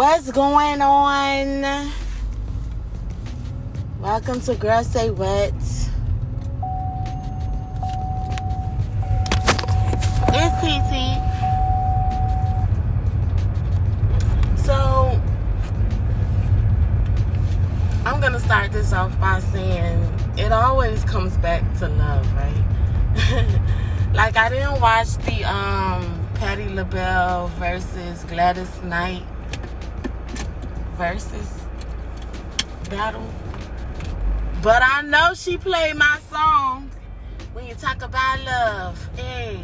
What's going on? Welcome to Girl Say What. It's TT. So, I'm going to start this off by saying it always comes back to love, right? like, I didn't watch the um, Patti LaBelle versus Gladys Knight versus battle. But I know she played my song when you talk about love. Eh, hey,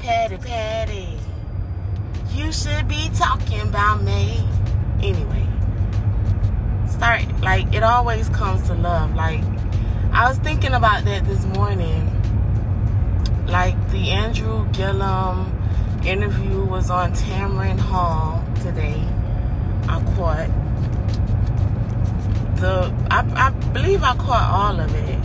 Patti, Patti. You should be talking about me. Anyway, start like it always comes to love. Like I was thinking about that this morning. Like the Andrew Gillum interview was on Tamron Hall today. I caught the I, I believe I caught all of it.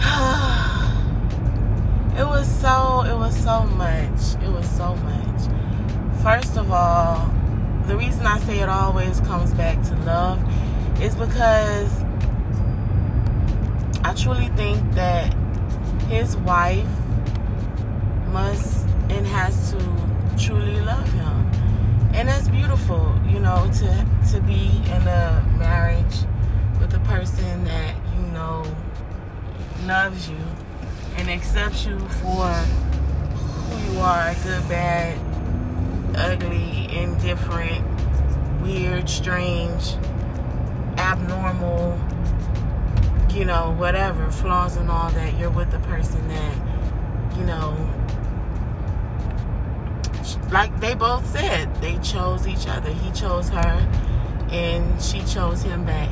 it was so it was so much. It was so much. First of all, the reason I say it always comes back to love is because I truly think that his wife must and has to truly love him and that's beautiful you know to to be in a marriage with a person that you know loves you and accepts you for who you are good bad ugly indifferent weird strange abnormal you know whatever flaws and all that you're with the person that you know like they both said, they chose each other. He chose her, and she chose him back.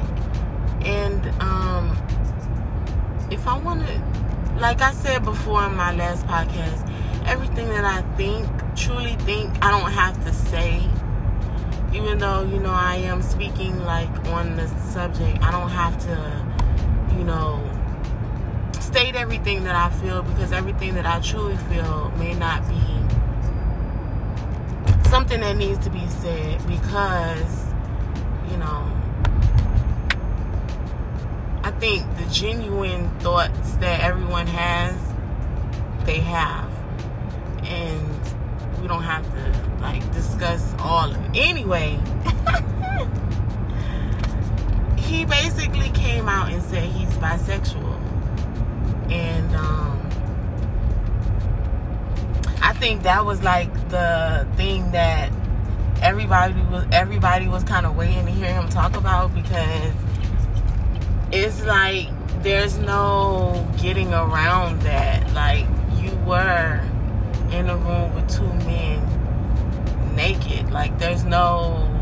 And um, if I want to, like I said before in my last podcast, everything that I think, truly think, I don't have to say. Even though you know I am speaking like on the subject, I don't have to, you know, state everything that I feel because everything that I truly feel may not be something that needs to be said because, you know, I think the genuine thoughts that everyone has, they have. And we don't have to, like, discuss all of it. Anyway, he basically came out and said he's bisexual. And, um, I think that was like the thing that everybody was everybody was kind of waiting to hear him talk about because it's like there's no getting around that. Like you were in a room with two men naked. Like there's no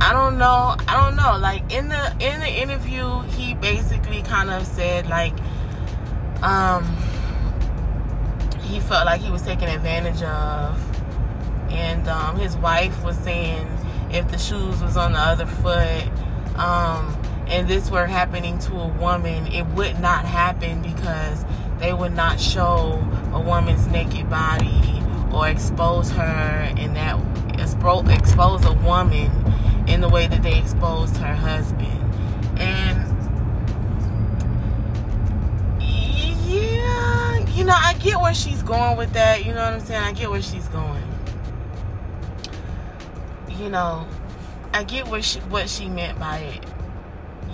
I don't know. I don't know. Like in the in the interview, he basically kind of said like um he felt like he was taken advantage of. And um, his wife was saying if the shoes was on the other foot, um, and this were happening to a woman, it would not happen because they would not show a woman's naked body or expose her in that expose a woman in the way that they exposed her husband. And you know, I get where she's going with that. You know what I'm saying? I get where she's going. You know, I get what she, what she meant by it.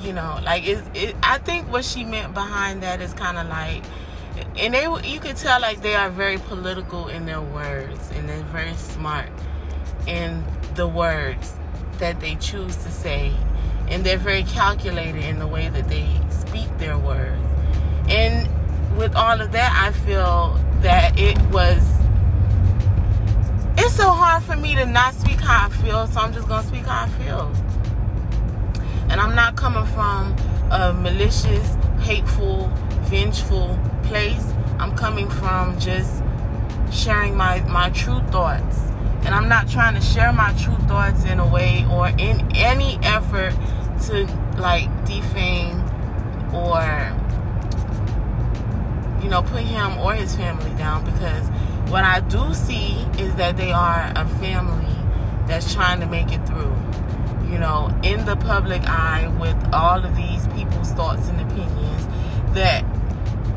You know, like it, it. I think what she meant behind that is kind of like, and they you could tell like they are very political in their words, and they're very smart in the words that they choose to say, and they're very calculated in the way that they speak their words. And with all of that, I feel that it was. It's so hard for me to not speak how I feel, so I'm just gonna speak how I feel. And I'm not coming from a malicious, hateful, vengeful place. I'm coming from just sharing my, my true thoughts. And I'm not trying to share my true thoughts in a way or in any effort to like defame or you know, put him or his family down because what I do see is that they are a family that's trying to make it through. You know, in the public eye with all of these people's thoughts and opinions that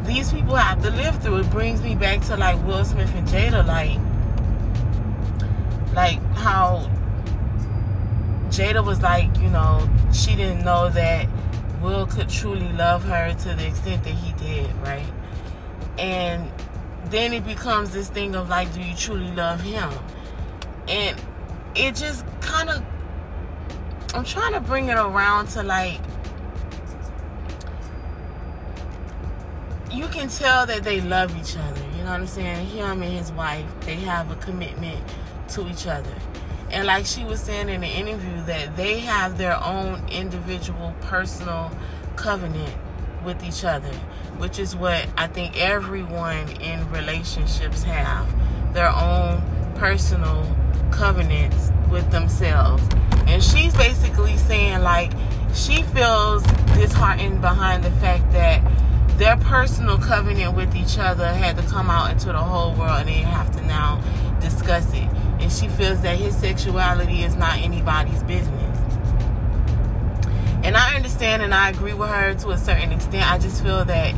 these people have to live through. It brings me back to like Will Smith and Jada, like like how Jada was like, you know, she didn't know that Will could truly love her to the extent that he did, right? And then it becomes this thing of like, do you truly love him? And it just kind of, I'm trying to bring it around to like, you can tell that they love each other. You know what I'm saying? Him and his wife, they have a commitment to each other. And like she was saying in the interview, that they have their own individual personal covenant with each other, which is what I think everyone in relationships have their own personal covenants with themselves. And she's basically saying, like, she feels disheartened behind the fact that their personal covenant with each other had to come out into the whole world and they have to now discuss it. And she feels that his sexuality is not anybody's business. And I understand and I agree with her to a certain extent. I just feel that,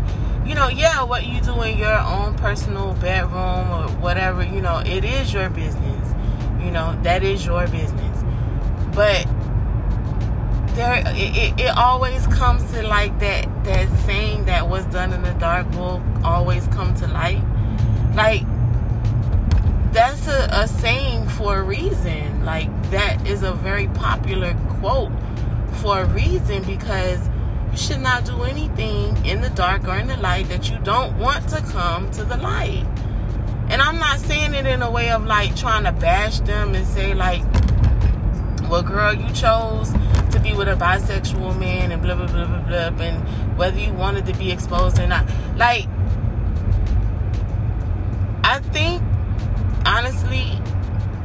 you know, yeah, what you do in your own personal bedroom or whatever, you know, it is your business. You know, that is your business. But there it, it, always comes to like that that saying that what's done in the dark will always come to light like that's a, a saying for a reason like that is a very popular quote for a reason because you should not do anything in the dark or in the light that you don't want to come to the light and i'm not saying it in a way of like trying to bash them and say like well girl you chose to be with a bisexual man and blah blah blah blah blah and whether you wanted to be exposed or not. Like I think honestly,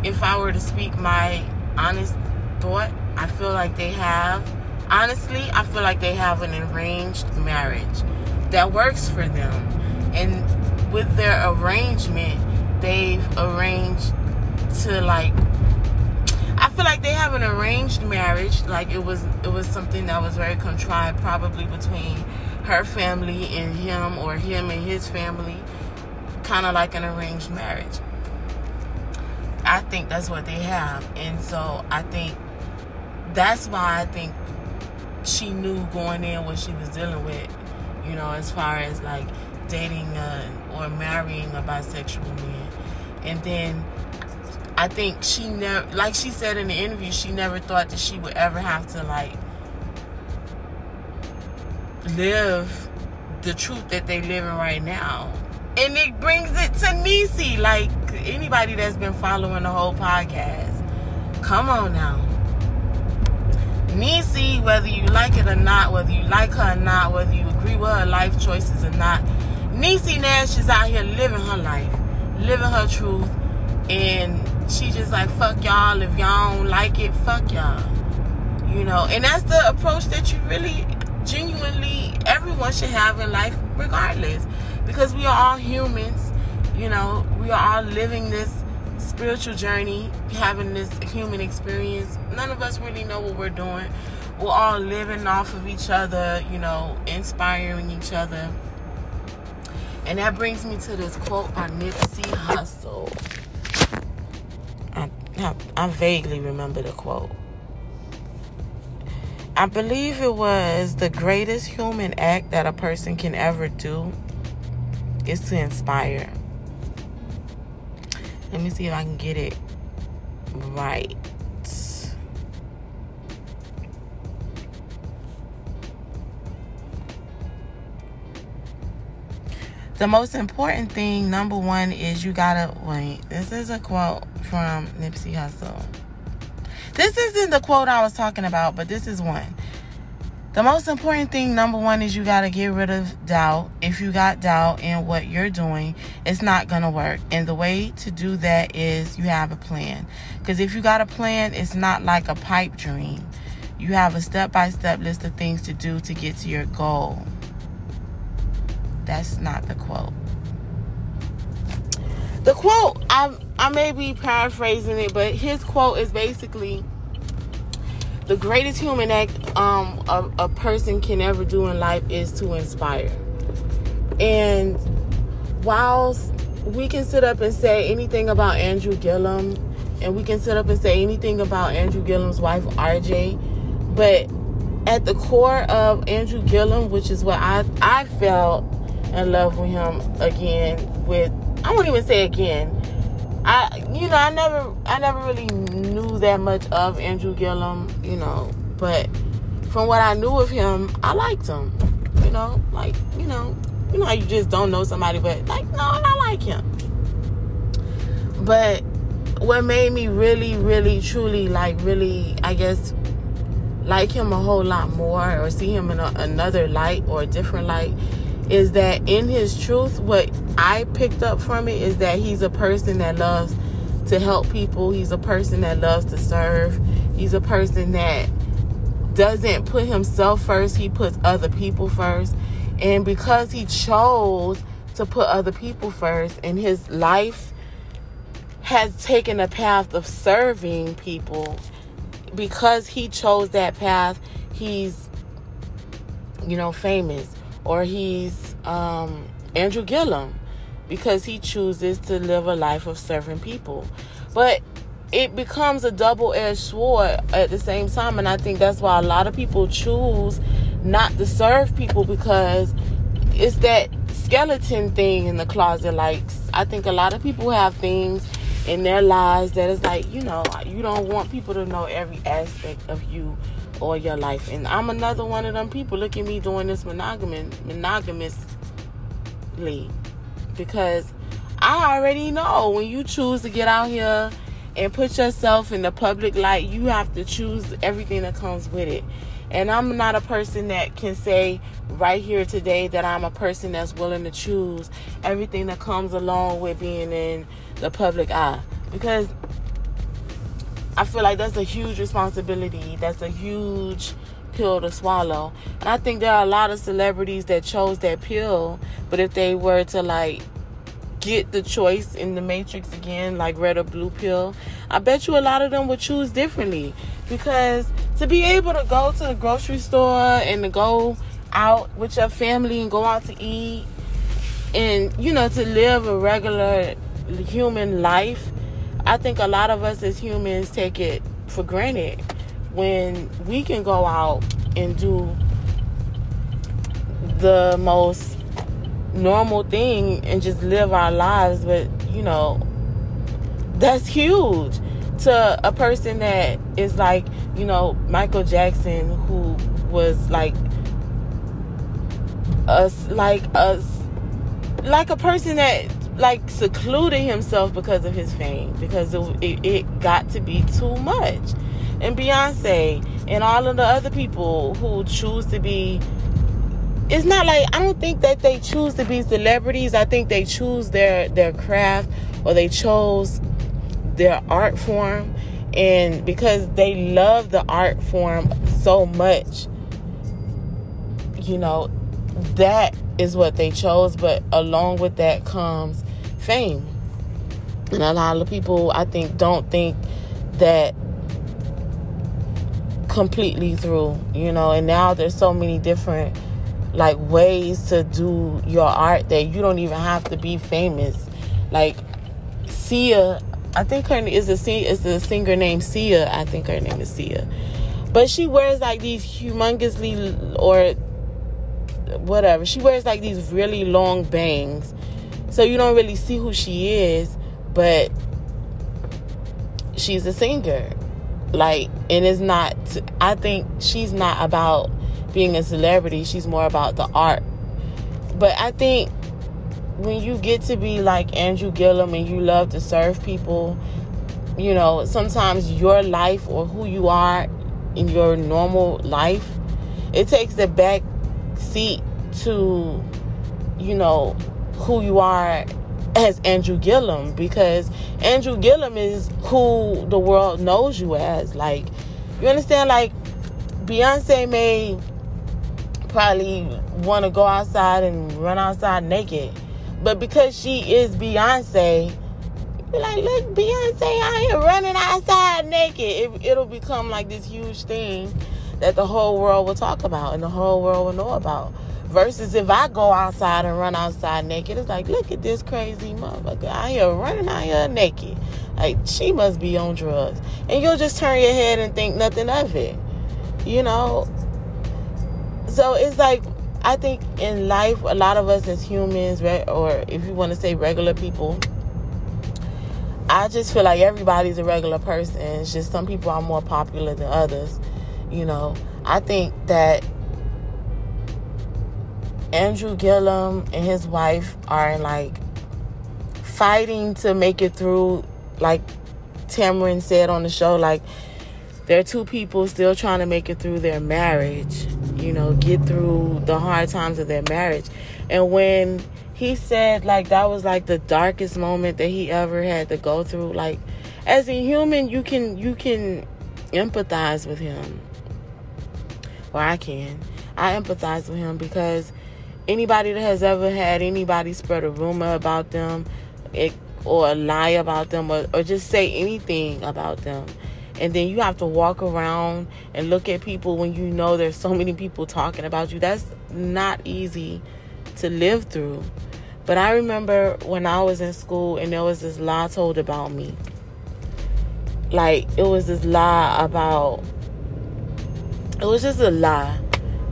if I were to speak my honest thought, I feel like they have honestly, I feel like they have an arranged marriage that works for them. And with their arrangement, they've arranged to like I feel like they have an arranged marriage. Like it was it was something that was very contrived, probably between her family and him, or him and his family, kind of like an arranged marriage. I think that's what they have, and so I think that's why I think she knew going in what she was dealing with. You know, as far as like dating uh, or marrying a bisexual man, and then I think she never, like she said in the interview, she never thought that she would ever have to like live the truth that they living right now. And it brings it to Niecy, like anybody that's been following the whole podcast. Come on now. Niecy, whether you like it or not, whether you like her or not, whether you agree with her life choices or not, Niecy Nash is out here living her life, living her truth, and she just like fuck y'all if y'all don't like it fuck y'all. You know and that's the approach that you really genuinely everyone should have in life regardless because we are all humans you know we are all living this spiritual journey having this human experience none of us really know what we're doing we're all living off of each other you know inspiring each other and that brings me to this quote by Nipsey Hussle I vaguely remember the quote. I believe it was the greatest human act that a person can ever do is to inspire. Let me see if I can get it right. The most important thing, number one, is you gotta wait. This is a quote from Nipsey Hussle. This isn't the quote I was talking about, but this is one. The most important thing, number one, is you got to get rid of doubt. If you got doubt in what you're doing, it's not going to work. And the way to do that is you have a plan. Because if you got a plan, it's not like a pipe dream. You have a step by step list of things to do to get to your goal. That's not the quote. the quote I I may be paraphrasing it, but his quote is basically the greatest human act um, a, a person can ever do in life is to inspire. And whilst we can sit up and say anything about Andrew Gillum, and we can sit up and say anything about Andrew Gillum's wife, R. Jai, but at the core of Andrew Gillum, which is what I I felt in love with him again. With I won't even say again. I you know I never I never really knew that much of Andrew Gillum, you know, but from what I knew of him, I liked him. You know, like you know, you know, you just don't know somebody, but like no, I like him. But what made me really, really, truly like really, I guess like him a whole lot more or see him in a, another light or a different light is that in his truth what i picked up from it is that he's a person that loves to help people. He's a person that loves to serve. He's a person that doesn't put himself first. He puts other people first. And because he chose to put other people first and his life has taken a path of serving people because he chose that path, he's, you know, famous. Or he's um, Andrew Gillum because he chooses to live a life of serving people. But it becomes a double edged sword at the same time. And I think that's why a lot of people choose not to serve people because it's that skeleton thing in the closet. Like, I think a lot of people have things in their lives that is like, you know, you don't want people to know every aspect of you or your life. And I'm another one of them people. Look at me doing this monogamous monogamously. Because I already know when you choose to get out here and put yourself in the public light, you have to choose everything that comes with it. And I'm not a person that can say right here today that I'm a person that's willing to choose everything that comes along with being in the public eye because I feel like that's a huge responsibility. That's a huge pill to swallow. And I think there are a lot of celebrities that chose that pill, but if they were to like get the choice in the matrix again, like red or blue pill, I bet you a lot of them would choose differently. Because to be able to go to the grocery store and to go out with your family and go out to eat and you know to live a regular human life, I think a lot of us as humans take it for granted when we can go out and do the most normal thing and just live our lives but you know that's huge to a person that is like you know Michael Jackson who was like us like us like a person that like secluded himself because of his fame because it, it, it, got to be too much and beyonce and all of the other people who choose to be it's not like i don't think that they choose to be celebrities. I think they choose their their craft or they chose their art form. And because they love the art form so much you know that is what they chose, but along with that comes fame. And a lot of people, I think, don't think that completely through, you know, and now there's so many different like ways to do your art that you don't even have to be famous. Like Sia, I think her is a is a singer named Sia. I think her name is Sia. But she wears like these humongously or whatever. She wears like these really long bangs. So you don't really see who she is, but she's a singer. Like, and it's not, I think she's not about being a celebrity. She's more about the art. But I think when you get to be like Andrew Gillum and you love to serve people, you know, sometimes your life or who you are in your normal life, it takes the back seat to, you know, who you are as Andrew Gillum because Andrew Gillum is who the world knows you as. Like, you understand? Like, Beyonce may probably want to go outside and run outside naked, but because she is Beyonce, Be like, look, Beyonce out here running outside naked. It, will become like this huge thing that the whole world will talk about and the whole world will know about. Versus if I go outside and run outside naked, it's like, look at this crazy motherfucker out here running out here naked. Like, she must be on drugs. And you'll just turn your head and think nothing of it. You know? So it's like, I think in life, a lot of us as humans, or if you want to say regular people, I just feel like everybody's a regular person. It's just some people are more popular than others. You know, I think that Andrew Gillum and his wife are like fighting to make it through, like Tamron said on the show, like they're two people still trying to make it through their marriage, you know, get through the hard times of their marriage. And when he said like that was like the darkest moment that he ever had to go through like as a human you can you can empathize with him or i can i empathize with him because anybody that has ever had anybody spread a rumor about them it, or lie about them or, or just say anything about them. And then you have to walk around and look at people when you know there's so many people talking about you. That's not easy to live through. But I remember when I was in school and there was this lie told about me. Like, it was this lie about, it was just a lie,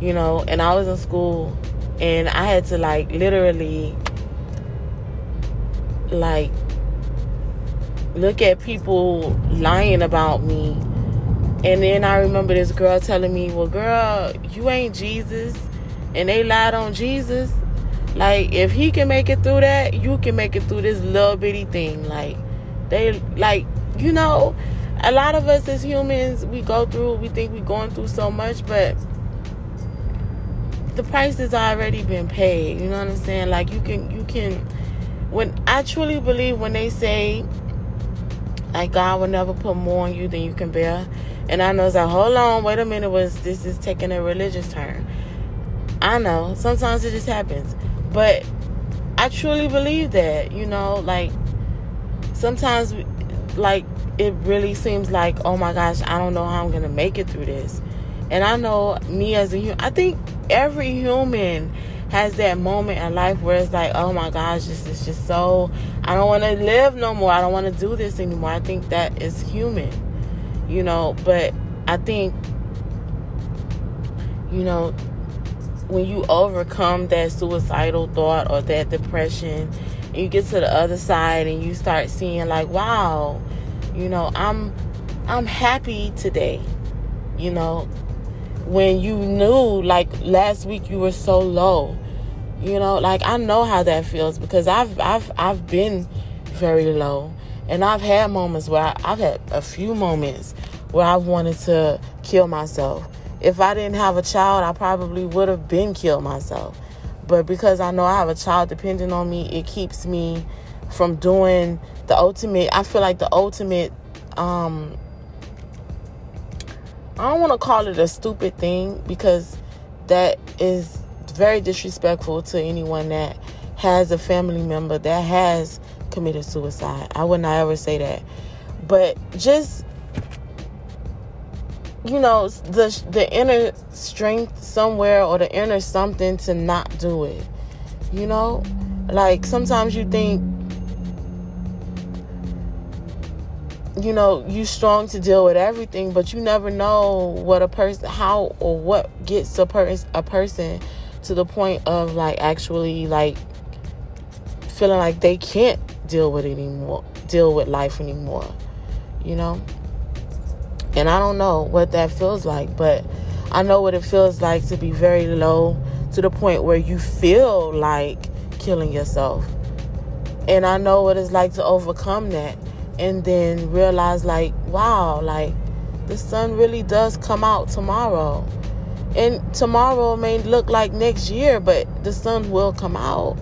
you know, and I was in school and I had to, like, literally, like, look at people lying about me. And then I remember this girl telling me, Well, girl, you ain't Jesus. And they lied on Jesus. Like if he can make it through that, you can make it through this little bitty thing. Like they like you know, a lot of us as humans we go through we think we're going through so much, but the price has already been paid. You know what I'm saying? Like you can you can when I truly believe when they say like God will never put more on you than you can bear. And I know it's like, hold on, wait a minute, was this is taking a religious turn. I know. Sometimes it just happens. But I truly believe that, you know, like sometimes like it really seems like, oh my gosh, I don't know how I'm to make it through this. And I know me as a human, I think every human has that moment in life where it's like, oh my gosh, this is just so, I don't want to live no more. I don't want to do this anymore. I think that is human, you know, but I think, you know, when you overcome that suicidal thought or that depression and you get to the other side and you start seeing like wow you know i'm i'm happy today you know when you knew like last week you were so low you know like i know how that feels because i've i've i've been very low and i've had moments where I, i've had a few moments where i've wanted to kill myself if I didn't have a child, I probably would have been killed myself. But because I know I have a child depending on me, it keeps me from doing the ultimate. I feel like the ultimate. Um, I don't want to call it a stupid thing because that is very disrespectful to anyone that has a family member that has committed suicide. I would not ever say that. But just you know the the inner strength somewhere or the inner something to not do it you know like sometimes you think you know you strong to deal with everything but you never know what a person how or what gets a person a person to the point of like actually like feeling like they can't deal with it anymore deal with life anymore you know and I don't know what that feels like, but I know what it feels like to be very low to the point where you feel like killing yourself. And I know what it's like to overcome that and then realize, like, wow, like the sun really does come out tomorrow. And tomorrow may look like next year, but the sun will come out.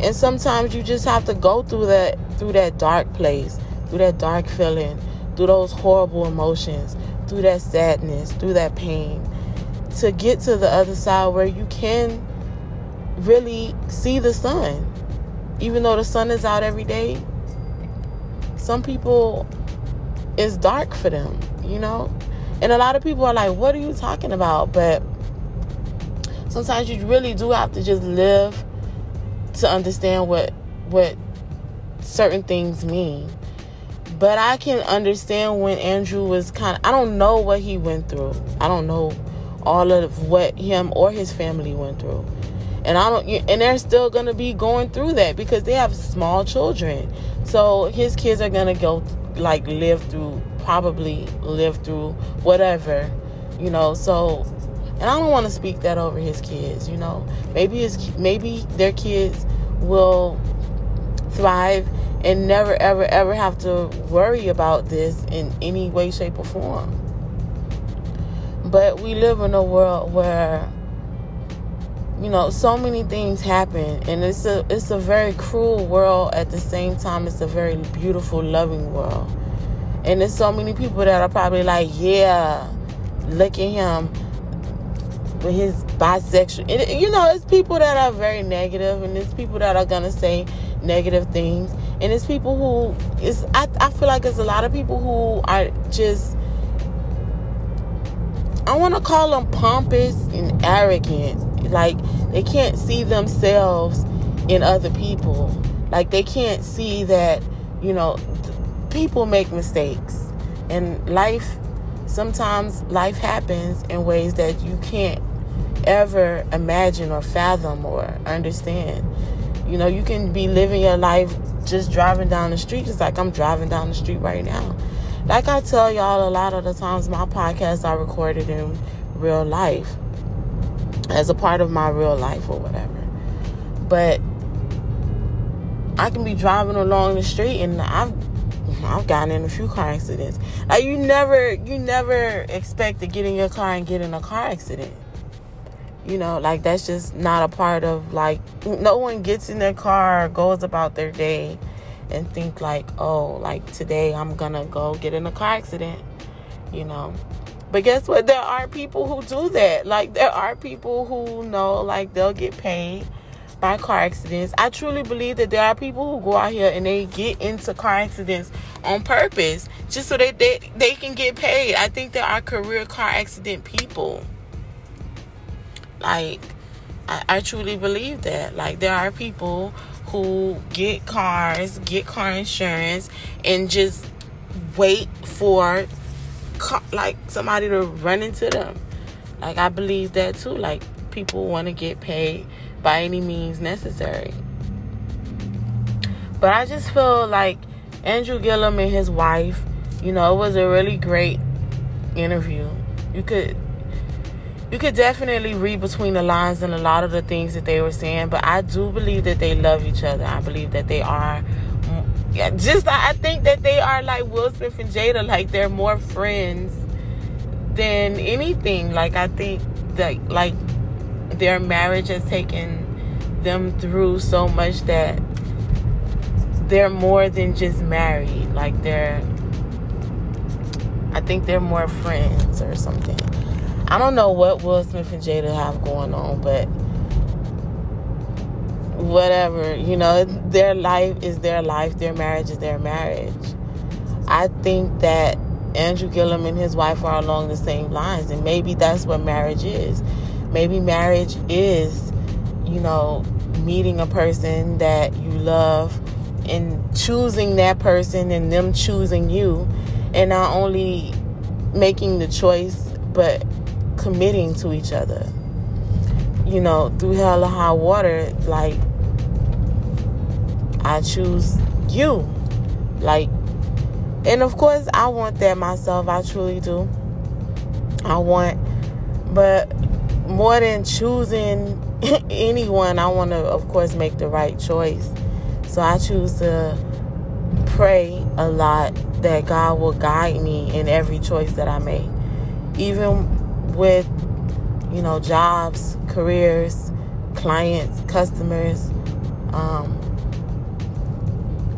And sometimes you just have to go through that through that dark place, through that dark feeling through those horrible emotions, through that sadness, through that pain, to get to the other side where you can really see the sun. Even though the sun is out every day, some people it's dark for them, you know? And a lot of people are like, what are you talking about? But sometimes you really do have to just live to understand what what certain things mean. But I can understand when Andrew was kind of I don't know what he went through. I don't know all of what him or his family went through. And I don't and they're still going to be going through that because they have small children. So his kids are going to go like live through probably live through whatever, you know. So and I don't want to speak that over his kids, you know. Maybe his maybe their kids will thrive and never ever ever have to worry about this in any way shape or form. But we live in a world where you know so many things happen and it's a it's a very cruel world at the same time it's a very beautiful loving world. And there's so many people that are probably like yeah look at him with his bisexual and, you know it's people that are very negative and it's people that are gonna say negative things and it's people who is I, I feel like it's a lot of people who are just I want to call them pompous and arrogant like they can't see themselves in other people. Like they can't see that, you know, people make mistakes. And life sometimes life happens in ways that you can't ever imagine or fathom or understand. You know, you can be living your life just driving down the street, just like I'm driving down the street right now. Like I tell y'all, a lot of the times my podcasts are recorded in real life as a part of my real life or whatever. But I can be driving along the street and I've I've gotten in a few car accidents. Like you never you never expect to get in your car and get in a car accident. You know, like that's just not a part of like no one gets in their car, goes about their day and think like, "Oh, like today I'm going to go get in a car accident." You know. But guess what? There are people who do that. Like there are people who know like they'll get paid by car accidents. I truly believe that there are people who go out here and they get into car accidents on purpose just so that they, they can get paid. I think there are career car accident people. Like I, I truly believe that. Like there are people who get cars, get car insurance and just wait for like somebody to run into them. Like I believe that too. Like people want to get paid by any means necessary. But I just feel like Andrew Gillum and his wife, you know, it was a really great interview. You could you could definitely read between the lines and a lot of the things that they were saying, but I do believe that they love each other. I believe that they are just I think that they are like Will Smith and Jada, like they're more friends than anything. Like I think that like their marriage has taken them through so much that they're more than just married. Like they're I think they're more friends or something. I don't know what Will Smith and Jada have going on, but whatever, you know, their life is their life, their marriage is their marriage. I think that Andrew Gillum and his wife are along the same lines, and maybe that's what marriage is. Maybe marriage is, you know, meeting a person that you love and choosing that person and them choosing you, and not only making the choice, but committing to each other you know, through hell or high water, like I choose you. Like, and of course, I want that myself. I truly do. I want, but more than choosing anyone, I want to, of course, make the right choice. So I choose to pray a lot that God will guide me in every choice that I make. Even with, you know, jobs, careers, clients, customers, um,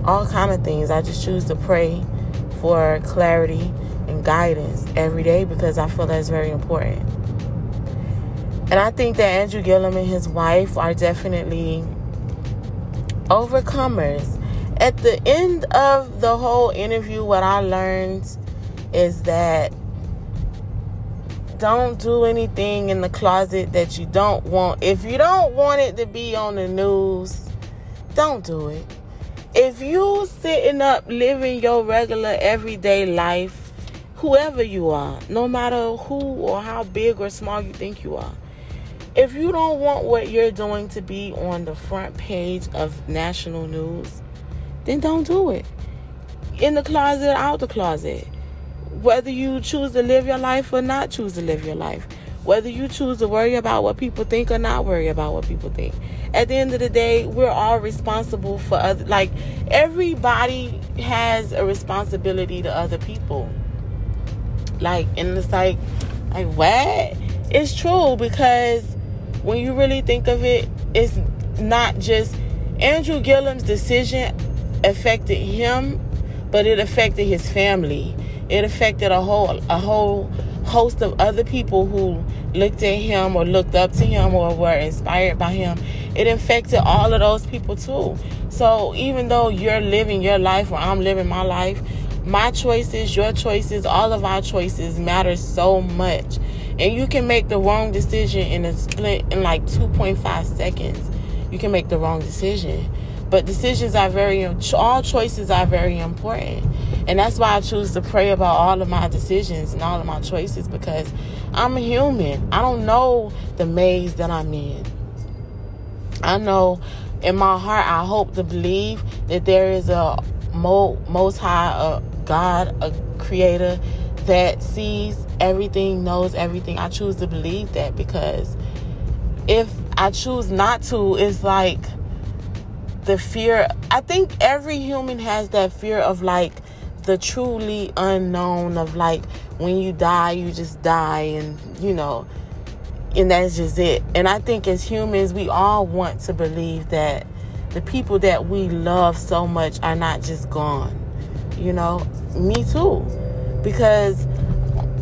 all kind of things. I just choose to pray for clarity and guidance every day because I feel that's very important. And I think that Andrew Gillum and his wife are definitely overcomers. at the end of the whole interview, what I learned is that don't do anything in the closet that you don't want. If you don't want it to be on the news, don't do it. If you sitting up living your regular everyday life, whoever you are, no matter who or how big or small you think you are, if you don't want what you're doing to be on the front page of national news, then don't do it. In the closet, out the closet whether you choose to live your life or not choose to live your life, whether you choose to worry about what people think or not worry about what people think. At the end of the day, we're all responsible for other like everybody has a responsibility to other people. Like and it's like like what? It's true because when you really think of it, it's not just Andrew Gillum's decision affected him, but it affected his family it affected a whole a whole host of other people who looked at him or looked up to him or were inspired by him. It infected all of those people too. So even though you're living your life or I'm living my life, my choices, your choices, all of our choices matter so much. And you can make the wrong decision in a split in like 2.5 seconds. You can make the wrong decision. But decisions are very, all choices are very important. And that's why I choose to pray about all of my decisions and all of my choices because I'm a human. I don't know the maze that I'm in. I know in my heart, I hope to believe that there is a most high a God, a creator that sees everything, knows everything. I choose to believe that because if I choose not to, it's like the fear i think every human has that fear of like the truly unknown of like when you die you just die and you know and that's just it. And i think as humans we all want to believe that the people that we love so much are not just gone you know? Me too. Because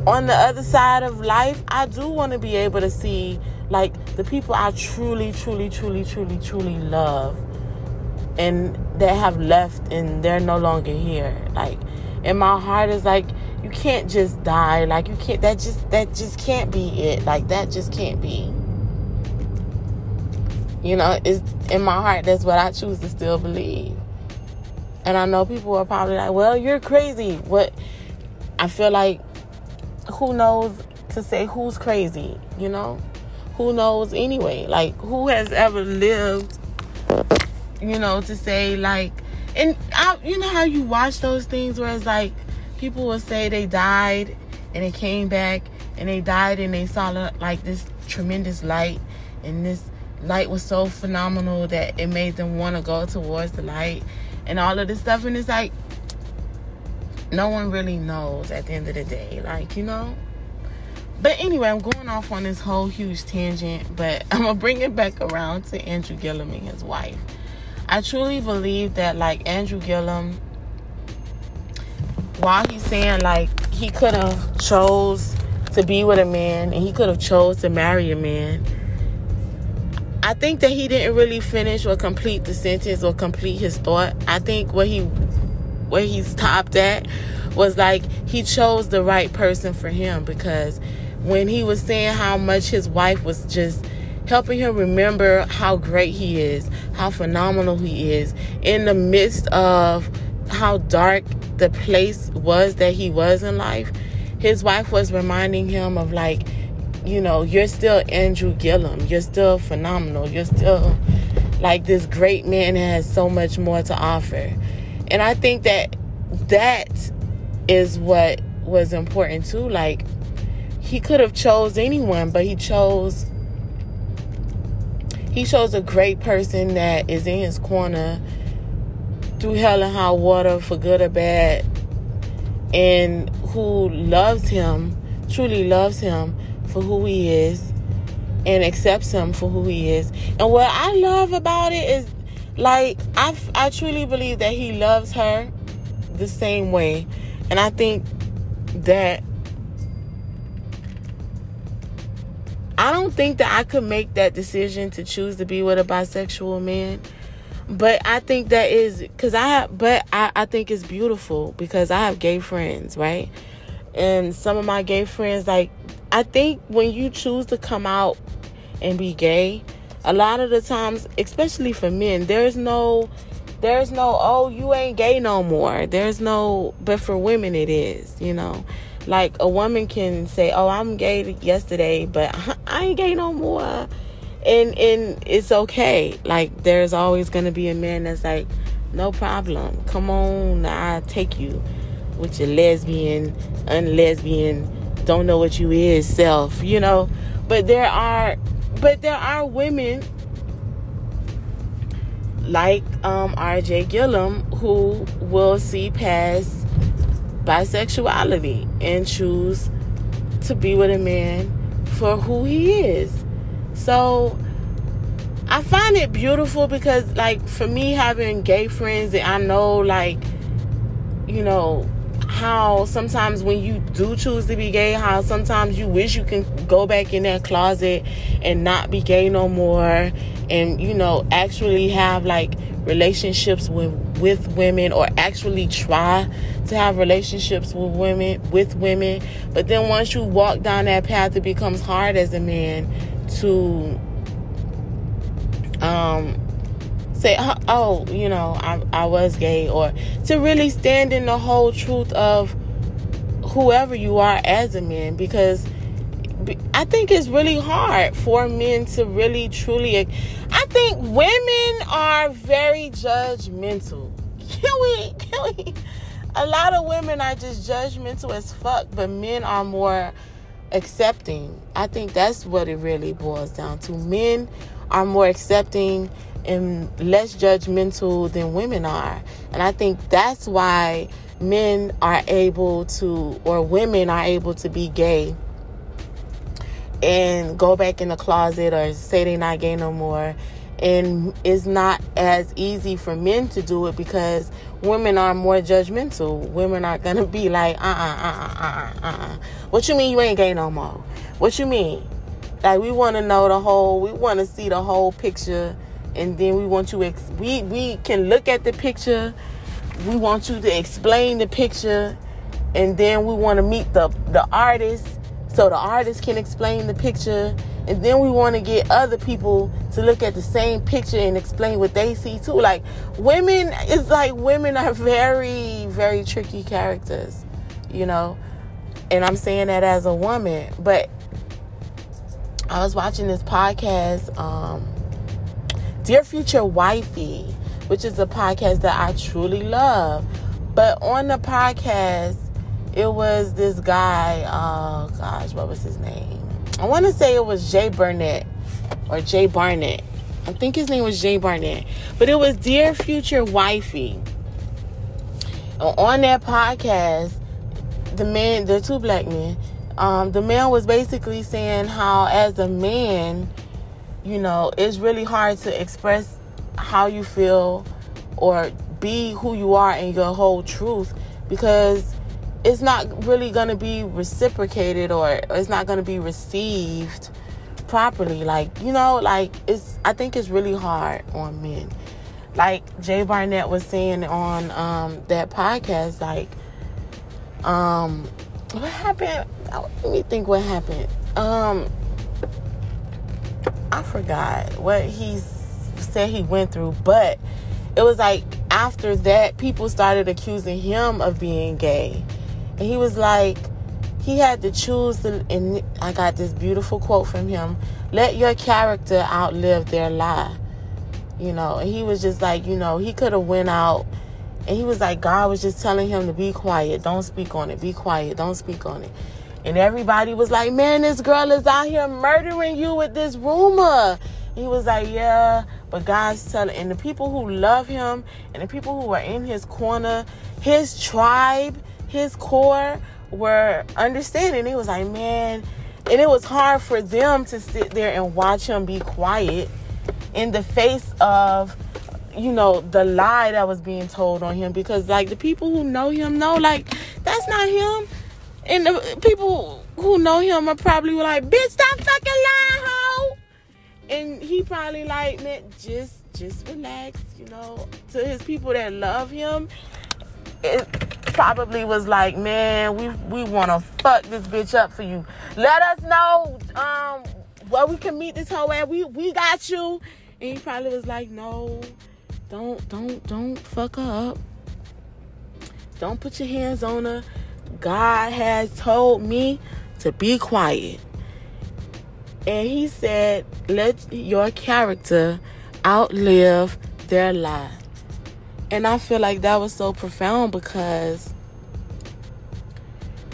on the other side of life i do want to be able to see like the people i truly truly truly truly truly love and that have left and they're no longer here. Like and my heart is like you can't just die. Like you can't that just that just can't be it. Like that just can't be. You know it's in my heart that's what i choose to still believe. And i know people are probably like well you're crazy. What i feel like who knows to say who's crazy you know? Who knows anyway? Like who has ever lived you know, to say like, and I, you know how you watch those things where it's like people will say they died and they came back and they died and they saw like this tremendous light and this light was so phenomenal that it made them want to go towards the light and all of this stuff. And it's like no one really knows at the end of the day like you know? But anyway i'm going off on this whole huge tangent but i'm gonna bring it back around to andrew gillum and his wife I truly believe that like Andrew Gillum, while he's saying like he could have chose to be with a man and he could have chose to marry a man. I think that he didn't really finish or complete the sentence or complete his thought. I think what he where he stopped at was like he chose the right person for him because when he was saying how much his wife was just helping him remember how great he is, how phenomenal he is in the midst of how dark the place was that he was in life. His wife was reminding him of like, you know, you're still Andrew Gillum. You're still phenomenal. You're still like this great man that has so much more to offer. And I think that that is what was important too. Like he could have chose anyone, but he chose he shows a great person that is in his corner through hell and high water for good or bad and who loves him, truly loves him for who he is and accepts him for who he is. And what I love about it is like I I truly believe that he loves her the same way. And I think that I don't think that I could make that decision to choose to be with a bisexual man. but I think that is because I have, but I, I think it's beautiful because I have gay friends, right? And some of my gay friends, like, I think when you choose to come out and be gay, a lot of the times, especially for men, there's no, there's no, oh, you ain't gay no more. There's no, but for women, it is, you know. Like a woman can say, oh, I'm gay yesterday, but I ain't gay no more and and it's okay. Like there's always gonna be a man that's like, no problem. Come on, I take you with your lesbian, unlesbian, don't know what you is self, you know. But there are, but there are women like um, R. Jai Gillum who will see past bisexuality and choose to be with a man for who he is. So I find it beautiful because, like, for me, having gay friends, I know, like, you know, how sometimes when you do choose to be gay, how sometimes you wish you can go back in that closet and not be gay no more, and you know, actually have like relationships with with women or actually try to have relationships with women with women. But then once you walk down that path, it becomes hard as a man to um say oh you know I, I was gay or to really stand in the whole truth of whoever you are as a man because I think it's really hard for men to really truly I think women are very judgmental can we can we a lot of women are just judgmental as fuck but men are more accepting. I think that's what it really boils down to. Men are more accepting and less judgmental than women are. And I think that's why men are able to, or women are able to be gay and go back in the closet or say they're not gay no more. And it's not as easy for men to do it because women are more judgmental. Women are gonna be like, uh uh uh uh uh uh. What you mean you ain't gay no more? What you mean? Like we want to know the whole. We want to see the whole picture, and then we want you. Ex- we we can look at the picture. We want you to explain the picture, and then we want to meet the the artist, so the artist can explain the picture and then we want to get other people to look at the same picture and explain what they see too. Like women, it's like women are very, very tricky characters, you know. And I'm saying that as a woman, but I was watching this podcast, um, Dear Future Wifey, which is a podcast that I truly love. But on the podcast, it was this guy. Oh gosh, what was his name? I want to say it was Jay Burnett or Jay Barnett. I think his name was Jay Barnett. But it was Dear Future Wifey. On that podcast, the man, the two black men, um, the man was basically saying how, as a man, you know, it's really hard to express how you feel or be who you are in your whole truth because it's not really going to be reciprocated or it's not going to be received properly. Like you know like it's i think it's really hard on men. Like jay barnett was saying on um that podcast like um what happened? Let me think what happened. Um i forgot what he said he went through but it was like after that people started accusing him of being gay and he was like, he had to choose, to, and I got this beautiful quote from him let your character outlive their lie. You know, and he was just like, you know, he could have went out and he was like, God was just telling him to be quiet. Don't speak on it. Be quiet. Don't speak on it. And everybody was like, man, this girl is out here murdering you with this rumor. He was like, yeah, but God's telling, and the people who love him and the people who are in his corner, his tribe, his core were understanding. It was like, man, and it was hard for them to sit there and watch him be quiet in the face of you know the lie that was being told on him because like the people who know him know like that's not him and the people who know him are probably like bitch stop fucking lying hoe and he probably like man just just relax, you know. To his people that love him, it probably was like, man, we we want to fuck this bitch up for you. Let us know um where we can meet this hoe at. We we got you. And he probably was like, no, don't don't don't fuck her up. Don't put your hands on her. God has told me to be quiet. And he said, let your character outlive their lie. And I feel like that was so profound because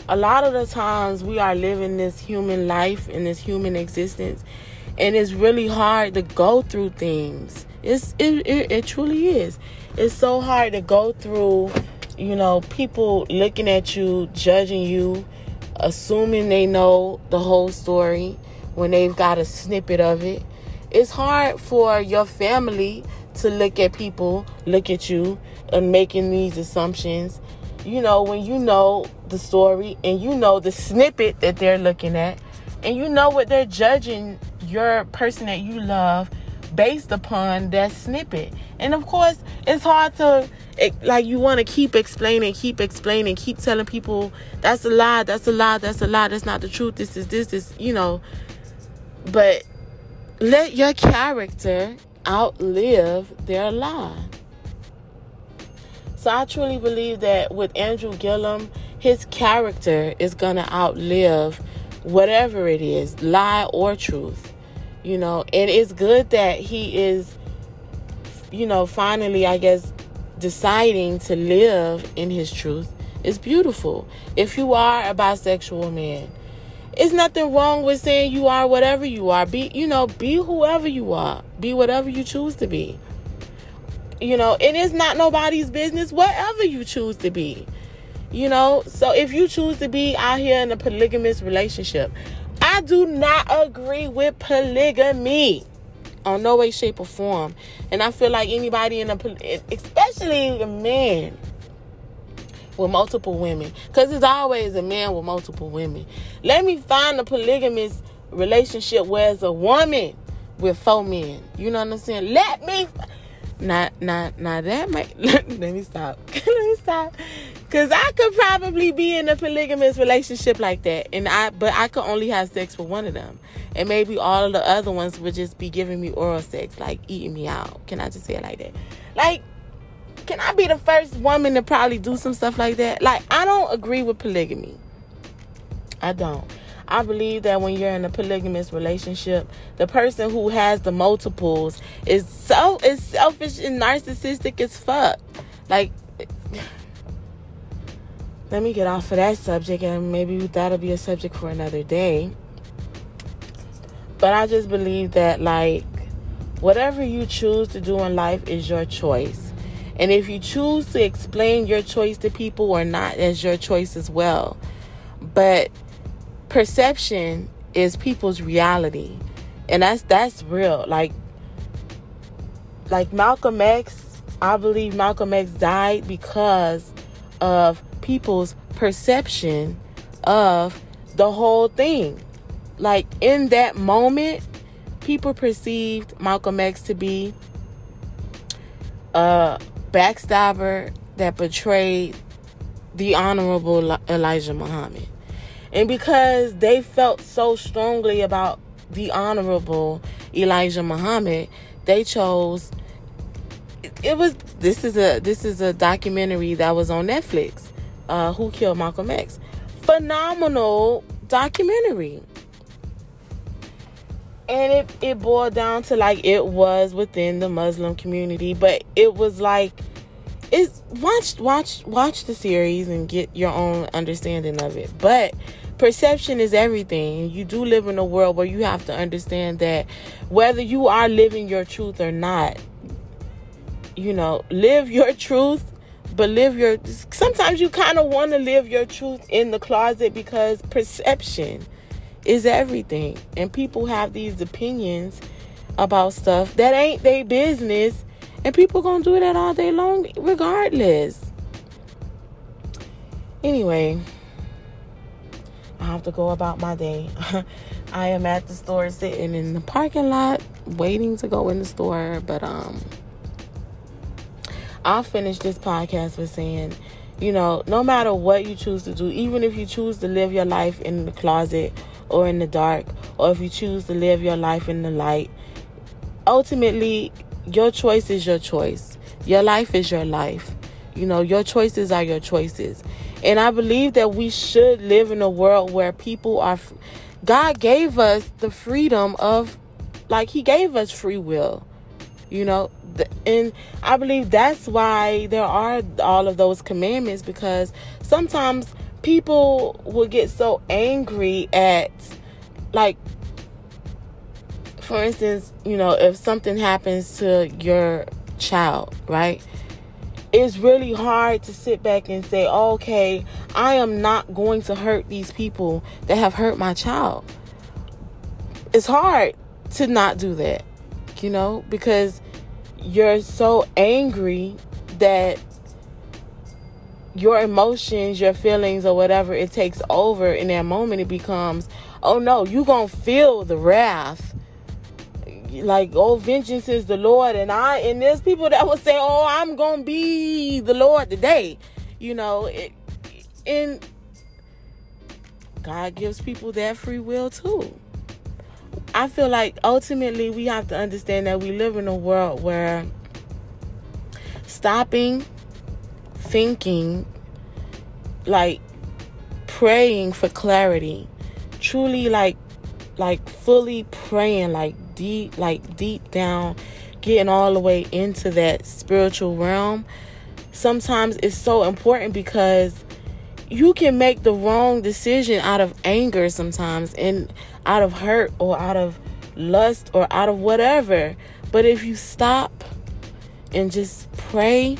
a lot of the times we are living this human life and this human existence and it's really hard to go through things. It's it, it, it truly is. It's so hard to go through you know people looking at you judging you assuming they know the whole story when they've got a snippet of it. It's hard for your family to look at people, look at you, and making these assumptions. You know, when you know the story and you know the snippet that they're looking at, and you know what they're judging your person that you love based upon that snippet. And of course, it's hard to like you want to keep explaining, keep explaining, keep telling people that's a lie, that's a lie, that's a lie, that's not the truth. This is this, this, you know. But let your character outlive their lie. So I truly believe that with Andrew Gillum, his character is going to outlive whatever it is, lie or truth. You know, and it's good that he is, you know, finally, I guess, deciding to live in his truth. It's beautiful. If you are a bisexual man, it's nothing wrong with saying you are whatever you are. Be, you know, be whoever you are. Be whatever you choose to be. You know, it is not nobody's business whatever you choose to be. You know, so if you choose to be out here in a polygamous relationship, I do not agree with polygamy on no way, shape, or form. And I feel like anybody in a, especially a man, with multiple women because it's always a man with multiple women. Let me find a polygamous relationship where it's a woman with four men. You know what I'm saying? Let me. Not, not, not that. Might, let me stop. let me stop. Cause I could probably be in a polygamous relationship like that, and I, but I could only have sex with one of them, and maybe all of the other ones would just be giving me oral sex, like eating me out. Can I just say it like that? Like can I be the first woman to probably do some stuff like that? Like, I don't agree with polygamy. I don't. I believe that when you're in a polygamous relationship, the person who has the multiples is so is selfish and narcissistic as fuck. Like let me get off of that subject and maybe that'll be a subject for another day. But I just believe that like whatever you choose to do in life is your choice. And if you choose to explain your choice to people or not, that's your choice as well. But perception is people's reality. And that's that's real. Like like Malcolm X, I believe Malcolm X died because of people's perception of the whole thing. Like in that moment, people perceived Malcolm X to be uh backstabber that betrayed the Honorable Elijah Muhammad. And because they felt so strongly about the Honorable Elijah Muhammad, they chose it was this is a this is a documentary that was on Netflix. Uh, Who Killed Malcolm X? Phenomenal documentary. And it, it boiled down to like it was within the Muslim community, but it was like it's watch watch watch the series and get your own understanding of it. But perception is everything. You do live in a world where you have to understand that whether you are living your truth or not, you know, live your truth, but live your sometimes you kind of want to live your truth in the closet because perception is everything. And people have these opinions about stuff that ain't their business and people gonna do that all day long regardless. Anyway, I have to go about my day. I am at the store sitting in the parking lot waiting to go in the store, but um I'll finish this podcast with saying, you know, no matter what you choose to do, even if you choose to live your life in the closet or in the dark, or if you choose to live your life in the light, ultimately, your choice is your choice. Your life is your life. You know, your choices are your choices. And I believe that we should live in a world where people are. God gave us the freedom of, like, He gave us free will. You know, and I believe that's why there are all of those commandments because sometimes people will get so angry at like for instance, you know, if something happens to your child, right? It's really hard to sit back and say, okay, I am not going to hurt these people that have hurt my child. It's hard to not do that, you know, because you're so angry that your emotions, your feelings, or whatever it takes over in that moment, it becomes, oh no, you gonna feel the wrath. Like, oh, vengeance is the Lord, and I and there's people that will say, oh, I'm gonna be the Lord today. You know, it, and God gives people that free will too. I feel like ultimately we have to understand that we live in a world where stopping, thinking, like praying for clarity, truly like like fully praying like deep like deep down getting all the way into that spiritual realm sometimes it's so important because you can make the wrong decision out of anger sometimes and out of hurt or out of lust or out of whatever. But if you stop and just pray,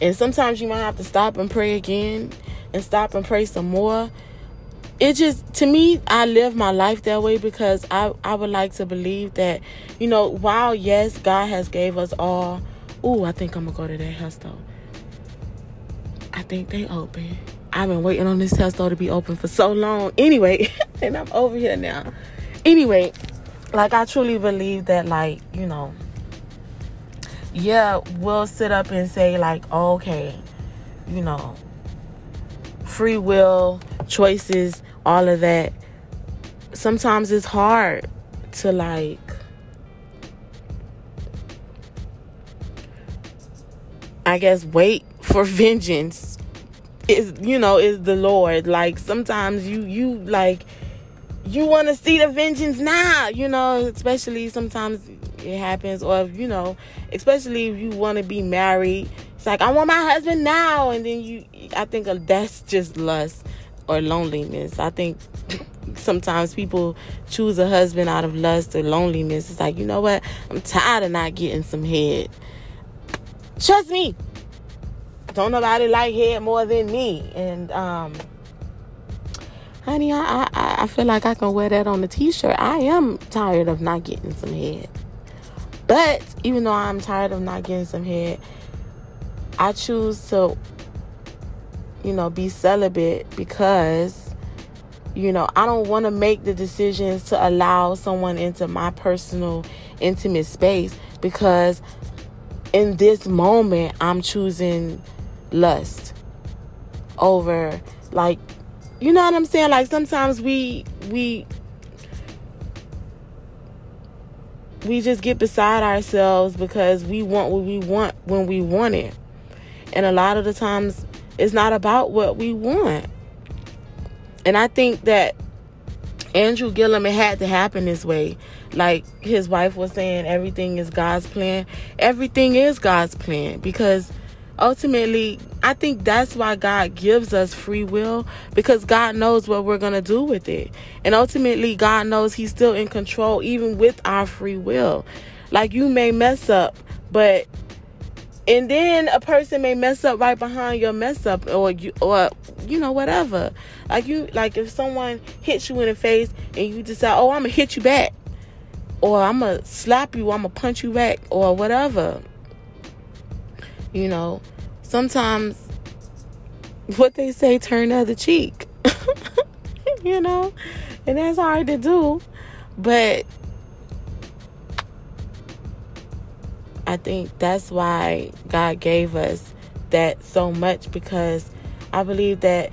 and sometimes you might have to stop and pray again and stop and pray some more. It just to me, I live my life that way because I, I would like to believe that, you know, while yes, God has gave us all. Ooh, I think I'm gonna go to that house though. I think they open. I've been waiting on this test store to be open for so long. Anyway, and I'm over here now. Anyway, like I truly believe that, like, you know, yeah, we'll sit up and say, like, okay, you know, free will, choices, all of that. Sometimes it's hard to, like, I guess, wait for vengeance is you know is the lord like sometimes you you like you want to see the vengeance now you know especially sometimes it happens or if, you know especially if you want to be married it's like i want my husband now and then you i think that's just lust or loneliness i think sometimes people choose a husband out of lust or loneliness it's like you know what i'm tired of not getting some head trust me don't nobody like head more than me. And um, honey, I, I I feel like I can wear that on a t-shirt. I am tired of not getting some head. But even though I'm tired of not getting some head, I choose to, you know, be celibate because, you know, I don't want to make the decisions to allow someone into my personal, intimate space because in this moment, I'm choosing lust over like you know what I'm saying? Like sometimes we we we just get beside ourselves because we want what we want when we want it. And a lot of the times it's not about what we want. And I think that Andrew Gillum, it had to happen this way. Like his wife was saying, everything is God's plan. Everything is God's plan because ultimately, I think that's why God gives us free will because God knows what we're going to do with it. And ultimately, God knows He's still in control even with our free will. Like you may mess up, but and then a person may mess up right behind your mess up or you or you know whatever. Like you like if someone hits you in the face and you decide, "Oh, I'm to hit you back." Or I'm to slap you, I'm to punch you back or whatever you know, sometimes what they say, turn the other cheek. you know, and that's hard to do, but I think that's why God gave us that so much because I believe that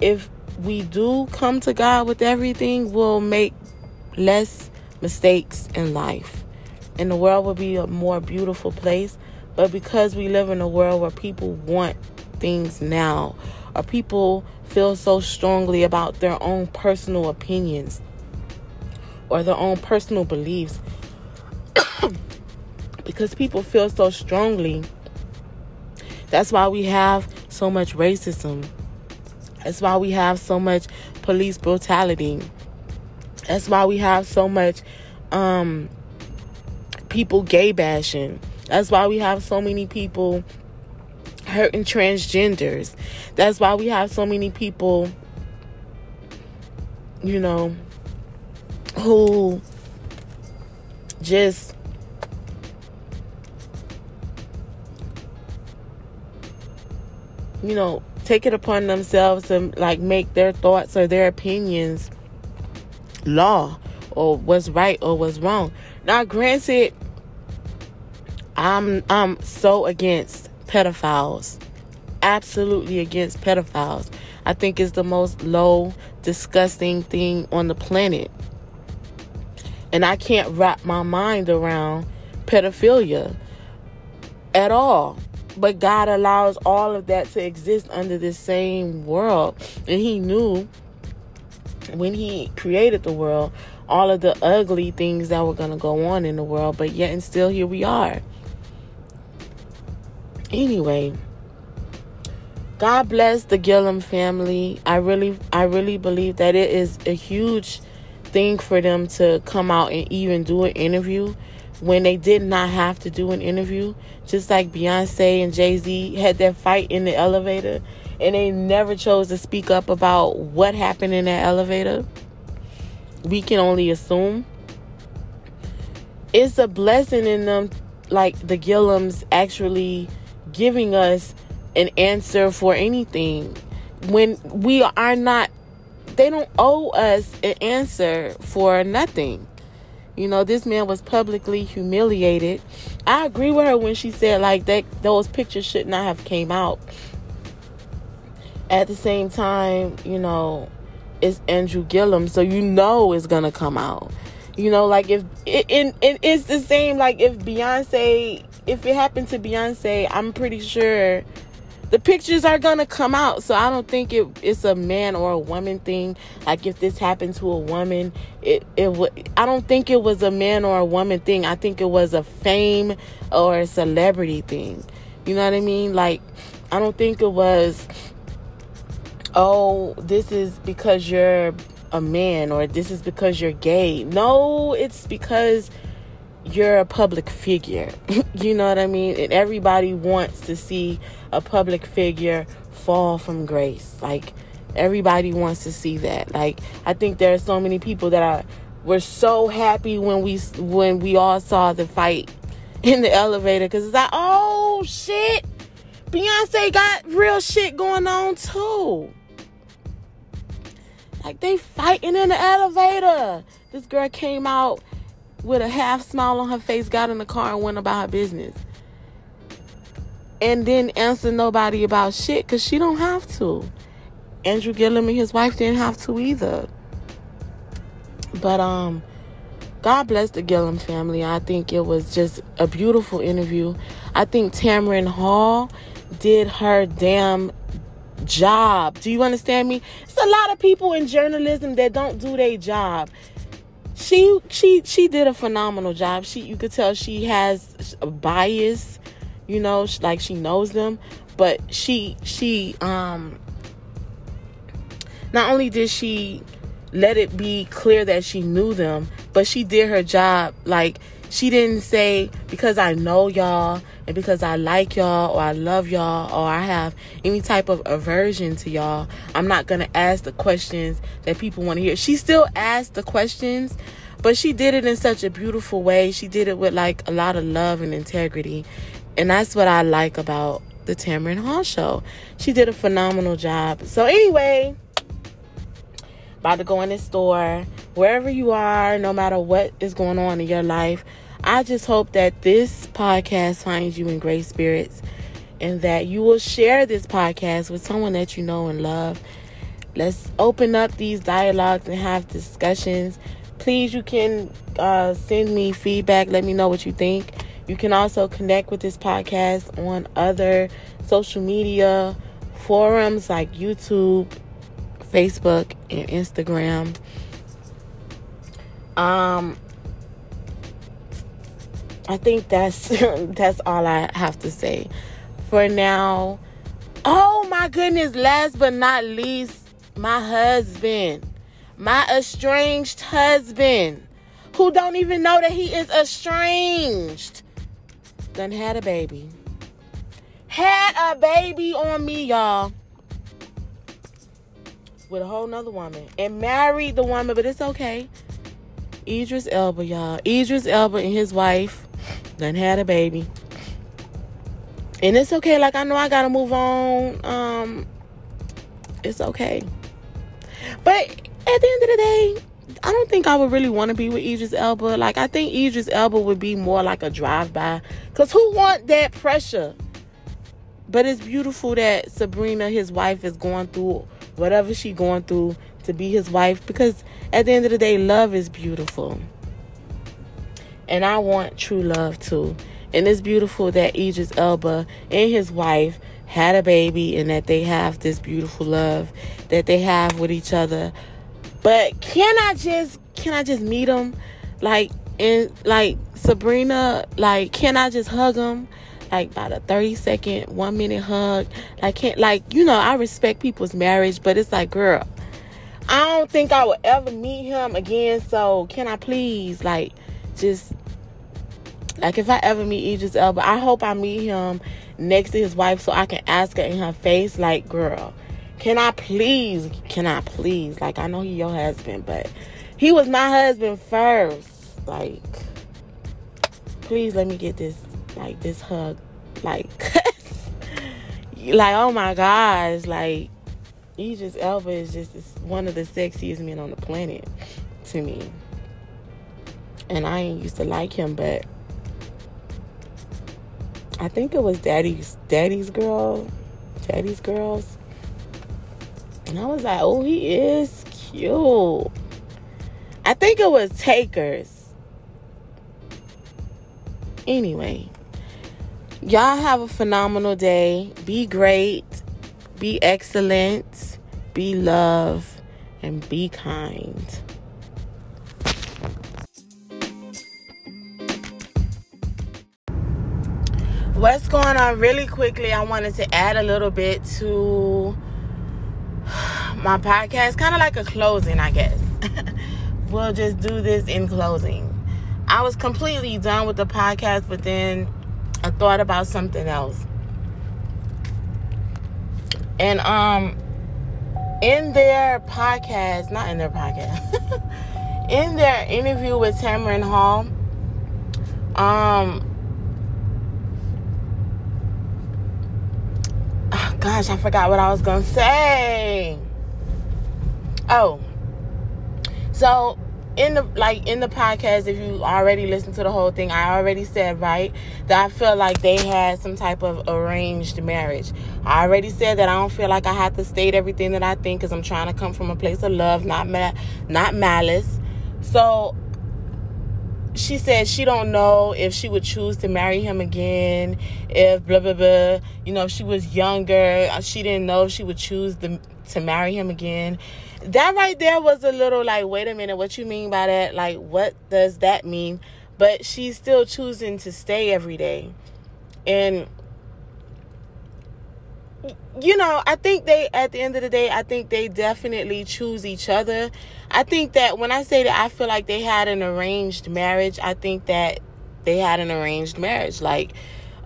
if we do come to God with everything, we'll make less mistakes in life. And the world will be a more beautiful place but because we live in a world where people want things now, or people feel so strongly about their own personal opinions or their own personal beliefs, because people feel so strongly, that's why we have so much racism. That's why we have so much police brutality. That's why we have so much um, people gay bashing. That's why we have so many people hurting transgenders. That's why we have so many people, you know, who just you know, take it upon themselves to like make their thoughts or their opinions law or what's right or what's wrong. Now, granted, I'm I'm so against pedophiles. Absolutely against pedophiles. I think it's the most low, disgusting thing on the planet. And I can't wrap my mind around pedophilia at all. But God allows all of that to exist under the same world. And He knew when He created the world all of the ugly things that were going to go on in the world. But yet, and still, here we are. Anyway, God bless the Gillum family. I really, I really believe that it is a huge thing for them to come out and even do an interview when they did not have to do an interview. Just like Beyonce and Jay Z had that fight in the elevator and they never chose to speak up about what happened in that elevator. We can only assume. It's a blessing in them, like the Gillums actually giving us an answer for anything when we are not, they don't owe us an answer for nothing. You know, this man was publicly humiliated. I agree with her when she said like that those pictures should not have came out. At the same time, you know, it's Andrew Gillum, so you know it's gonna come out. You know, like if it, it, it it's the same like if Beyonce if it happened to Beyonce, I'm pretty sure the pictures are gonna come out. So I don't think it, it's a man or a woman thing. Like if this happened to a woman, it it would. I don't think it was a man or a woman thing. I think it was a fame or a celebrity thing. You know what I mean? Like I don't think it was. Oh, this is because you're a man or this is because you're gay. No, it's because you're a public figure. you know what I mean? And everybody wants to see a public figure fall from grace. Like everybody wants to see that. Like I think there are so many people that are were so happy when we when we all saw the fight in the elevator cuz it's like, "Oh shit. Beyonce got real shit going on too." Like they fighting in the elevator. This girl came out with a half smile on her face, got in the car and went about her business. And didn't answer nobody about shit because she don't have to. Andrew Gillum and his wife didn't have to either. But um God bless the Gillum family. I think it was just a beautiful interview. I think Tamron Hall did her damn job. Do you understand me? It's a lot of people in journalism that don't do their job she she she did a phenomenal job. She you could tell she has a bias, you know, like she knows them, but she she um not only did she let it be clear that she knew them, but she did her job like she didn't say because I know y'all and because I like y'all or I love y'all or I have any type of aversion to y'all, I'm not going to ask the questions that people want to hear. She still asked the questions, but she did it in such a beautiful way. She did it with like a lot of love and integrity. And that's what I like about the Tamron Hall show. She did a phenomenal job. So anyway, about to go in the store, wherever you are, no matter what is going on in your life, I just hope that this podcast finds you in great spirits and that you will share this podcast with someone that you know and love. Let's open up these dialogues and have discussions. Please, you can uh, send me feedback. Let me know what you think. You can also connect with this podcast on other social media forums like YouTube, Facebook, and Instagram. Um, I think that's that's all I have to say for now. Oh my goodness, last but not least, my husband, my estranged husband, who don't even know that he is estranged, done had a baby. Had a baby on me, y'all. With a whole nother woman. And married the woman, but it's okay. Idris Elba, y'all. Idris Elba and his wife done had a baby. And it's okay. Like I know I gotta move on. Um, it's okay. But at the end of the day, I don't think I would really want to be with Idris Elba. Like I think Idris Elba would be more like a drive-by. Cause who want that pressure? But it's beautiful that Sabrina, his wife, is going through whatever she going through to be his wife. Because at the end of the day, love is beautiful. And I want true love too. And it's beautiful that Idris Elba and his wife had a baby and that they have this beautiful love that they have with each other. But can I just can I just meet them? Like and like Sabrina, like can I just hug him? Like about a 30 second, one minute hug. Like can't like, you know, I respect people's marriage, but it's like, girl, I don't think I will ever meet him again. So can I please like just like if I ever meet Idris Elba, I hope I meet him next to his wife so I can ask her in her face, like, girl, can I please, can I please? Like I know he your husband, but he was my husband first. Like, please let me get this, like this hug. Like like oh my gosh, like Idris Elba is just one of the sexiest men on the planet to me. And I used to like him, but I think it was Daddy's Daddy's girl, Daddy's girls. And I was like, oh, he is cute. I think it was Takers. Anyway, y'all have a phenomenal day. Be great. Be excellent. Be love. And be kind. What's going on really quickly i wanted to add a little bit to my podcast kind of like a closing i guess. We'll just do this in closing. I was completely done with the podcast but then i thought about something else. And um in their podcast not in their podcast in their interview with Tamron Hall um gosh, I forgot what I was gonna say. Oh, so in the like in the podcast, if you already listened to the whole thing, I already said right that I feel like they had some type of arranged marriage. I already said that I don't feel like I have to state everything that I think because I'm trying to come from a place of love, not ma- not malice. So she said she don't know if she would choose to marry him again if blah blah blah. You know if she was younger uh, she didn't know she would choose the, to marry him again. That right there was a little like wait a minute what you mean by that? Like what does that mean? But she's still choosing to stay every day. And you know, I think they, at the end of the day, I think they definitely choose each other. I think that when I say that I feel like they had an arranged marriage, I think that they had an arranged marriage. Like,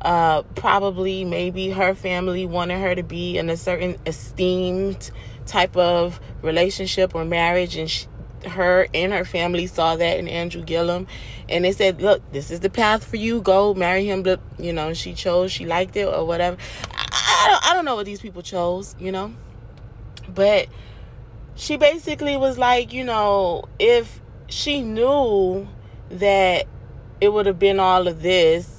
uh, probably maybe her family wanted her to be in a certain esteemed type of relationship or marriage, and she, her and her family saw that in Andrew Gillum, and they said, "Look, this is the path for you. Go marry him." But you know, she chose, she liked it or whatever. I, I don't, I don't know what these people chose, you know, but she basically was like, you know, if she knew that it would have been all of this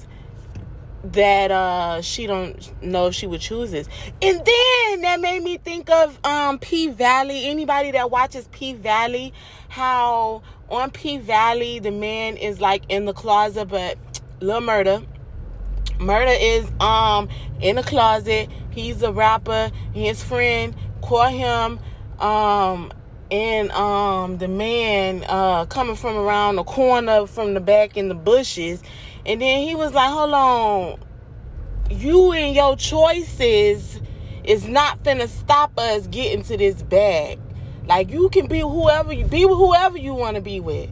that uh she don't know if she would choose this. And then that made me think of um P Valley. Anybody that watches P Valley, how on P Valley the man is like in the closet, but Lil Murda. Murda is um in the closet. He's a rapper. His friend caught him um and um the man uh coming from around the corner from the back in the bushes and then he was like, hold on, you and your choices is not gonna stop us getting to this bag. Like you can be whoever you be with whoever you want to be with.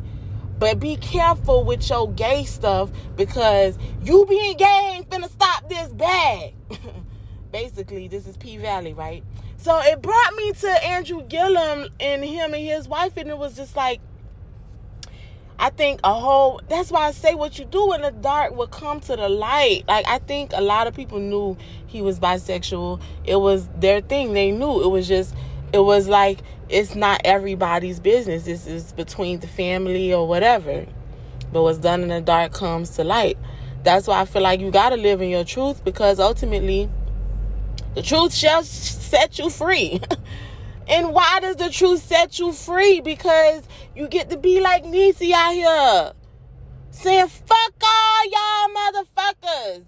But be careful with your gay stuff because you being gay ain't finna stop this bag. Basically, this is P Valley, right? So it brought me to Andrew Gillum and him and his wife, and it was just like I think a whole that's why I say what you do in the dark will come to the light. Like I think a lot of people knew he was bisexual. It was their thing. They knew. It was just it was like it's not everybody's business. This is between the family or whatever. But what's done in the dark comes to light. That's why I feel like you got to live in your truth because ultimately the truth shall set you free. And why does the truth set you free? Because you get to be like Niecy out here. Saying, fuck all y'all motherfuckers.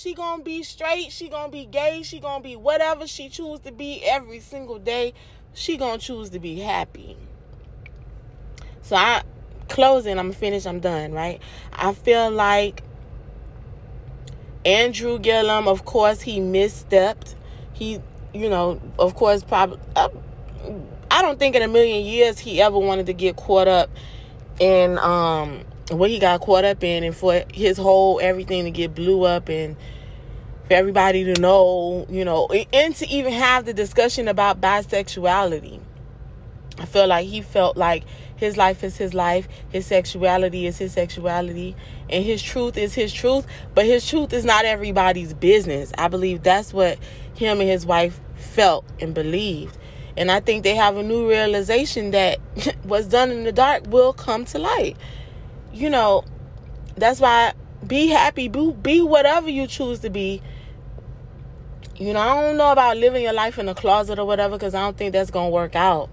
She gonna be straight, she gonna be gay, she gonna be whatever she choose to be every single day. She gonna choose to be happy. So I closing, I'm finished, I'm done, right? I feel like Andrew Gillum, of course, he misstepped. He, you know, of course, probably uh, I don't think in a million years he ever wanted to get caught up in um what he got caught up in and for his whole everything to get blew up and for everybody to know, you know, and to even have the discussion about bisexuality. I feel like he felt like his life is his life, his sexuality is his sexuality, and his truth is his truth, but his truth is not everybody's business. I believe that's what him and his wife felt and believed. And I think they have a new realization that what's done in the dark will come to light. You know, that's why be happy, be, be whatever you choose to be. You know, I don't know about living your life in a closet or whatever because I don't think that's going to work out.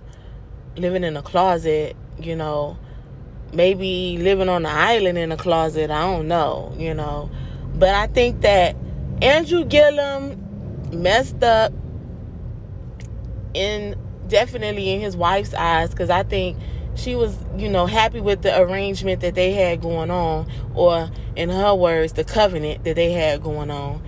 Living in a closet, you know, maybe living on an island in a closet, I don't know, you know. But I think that Andrew Gillum messed up in definitely in his wife's eyes because I think she was, you know, happy with the arrangement that they had going on, or in her words, the covenant that they had going on.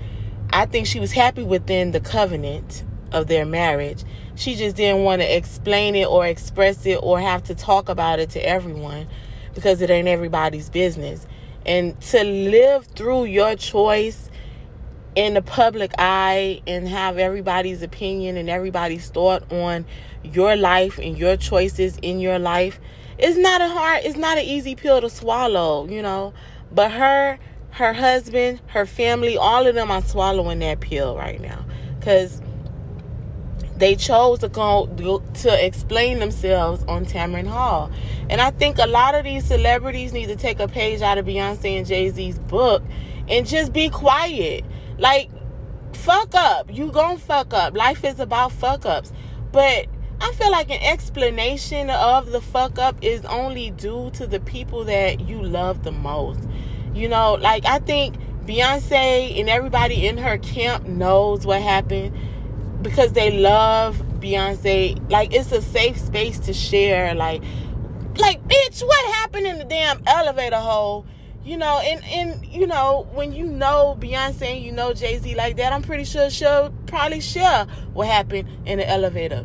I think she was happy within the covenant of their marriage. She just didn't want to explain it or express it or have to talk about it to everyone because it ain't everybody's business. And to live through your choice in the public eye and have everybody's opinion and everybody's thought on your life and your choices in your life it's not a hard it's not an easy pill to swallow you know but her her husband her family all of them are swallowing that pill right now because they chose to go to explain themselves on Tamron Hall. And I think a lot of these celebrities need to take a page out of Beyonce and Jay-Z's book and just be quiet. Like, fuck up. You gon' fuck up. Life is about fuck ups. But I feel like an explanation of the fuck up is only due to the people that you love the most. You know, like I think Beyonce and everybody in her camp knows what happened because they love Beyonce. Like it's a safe space to share. Like, like bitch, what happened in the damn elevator hole? You know, and and you know, when you know Beyonce and you know Jay Z like that, I'm pretty sure she'll probably share what happened in the elevator.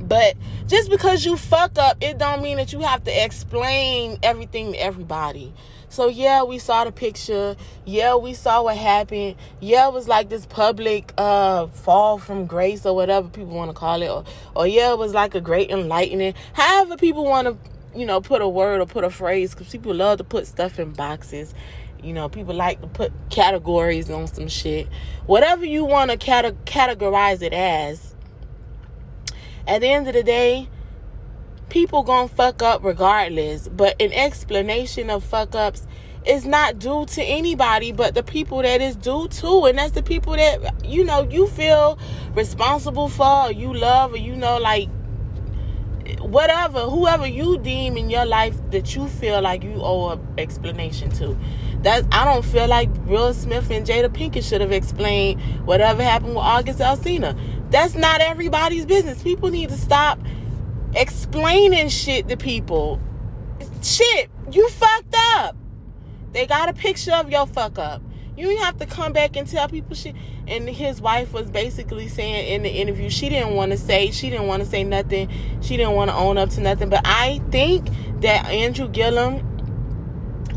But just because you fuck up, it don't mean that you have to explain everything to everybody. So yeah, we saw the picture. Yeah, we saw what happened. Yeah, it was like this public uh fall from grace or whatever people want to call it. Or, or yeah, it was like a great enlightening. However people want to you know, put a word or put a phrase because people love to put stuff in boxes. You know, people like to put categories on some shit. Whatever you want to cate- categorize it as. At the end of the day, people gonna fuck up regardless. But an explanation of fuck ups is not due to anybody but the people that is due to and that's the people that you know you feel responsible for or you love or you know like whatever whoever you deem in your life that you feel like you owe an explanation to. That i don't feel like will smith and jada pinkett should have explained whatever happened with august alsina. That's not everybody's business. People need to stop explaining shit to people. Shit you fucked up. They got a picture of your fuck up. You have to come back and tell people shit. And his wife was basically saying in the interview she didn't want to say she didn't want to say nothing. She didn't want to own up to nothing. But I think that Andrew Gillum,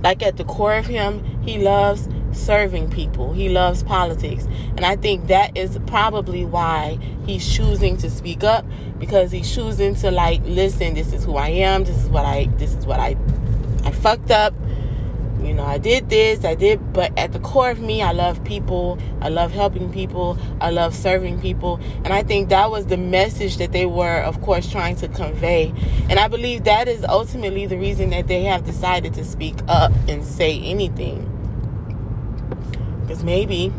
like at the core of him, he loves serving people. He loves politics. And I think that is probably why he's choosing to speak up because he's choosing to like listen, this is who I am, this is what I this is what I I fucked up you know, I did this, I did, but at the core of me, I love people. I love helping people. I love serving people. And I think that was the message that they were, of course, trying to convey. And I believe that is ultimately the reason that they have decided to speak up and say anything. Because maybe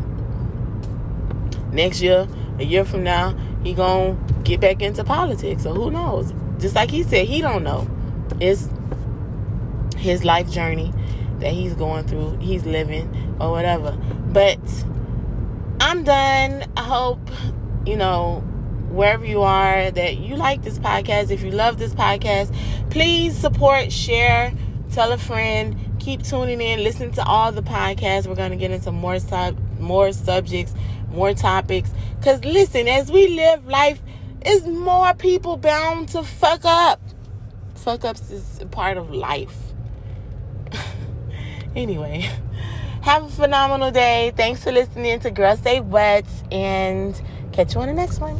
next year, a year from now, he gonna get back into politics. So who knows? Just like he said, he don't know. It's his life journey that he's going through, he's living, or whatever. But I'm done. I hope, you know, wherever you are, that you like this podcast. If you love this podcast, please support, share, tell a friend. Keep tuning in, listen to all the podcasts. We're going to get into more sub, more subjects, more topics. Cause listen, as we live life, is more people bound to fuck up. Fuck ups is part of life. Anyway, have a phenomenal day. Thanks for listening to Girls Stay Wet and catch you on the next one.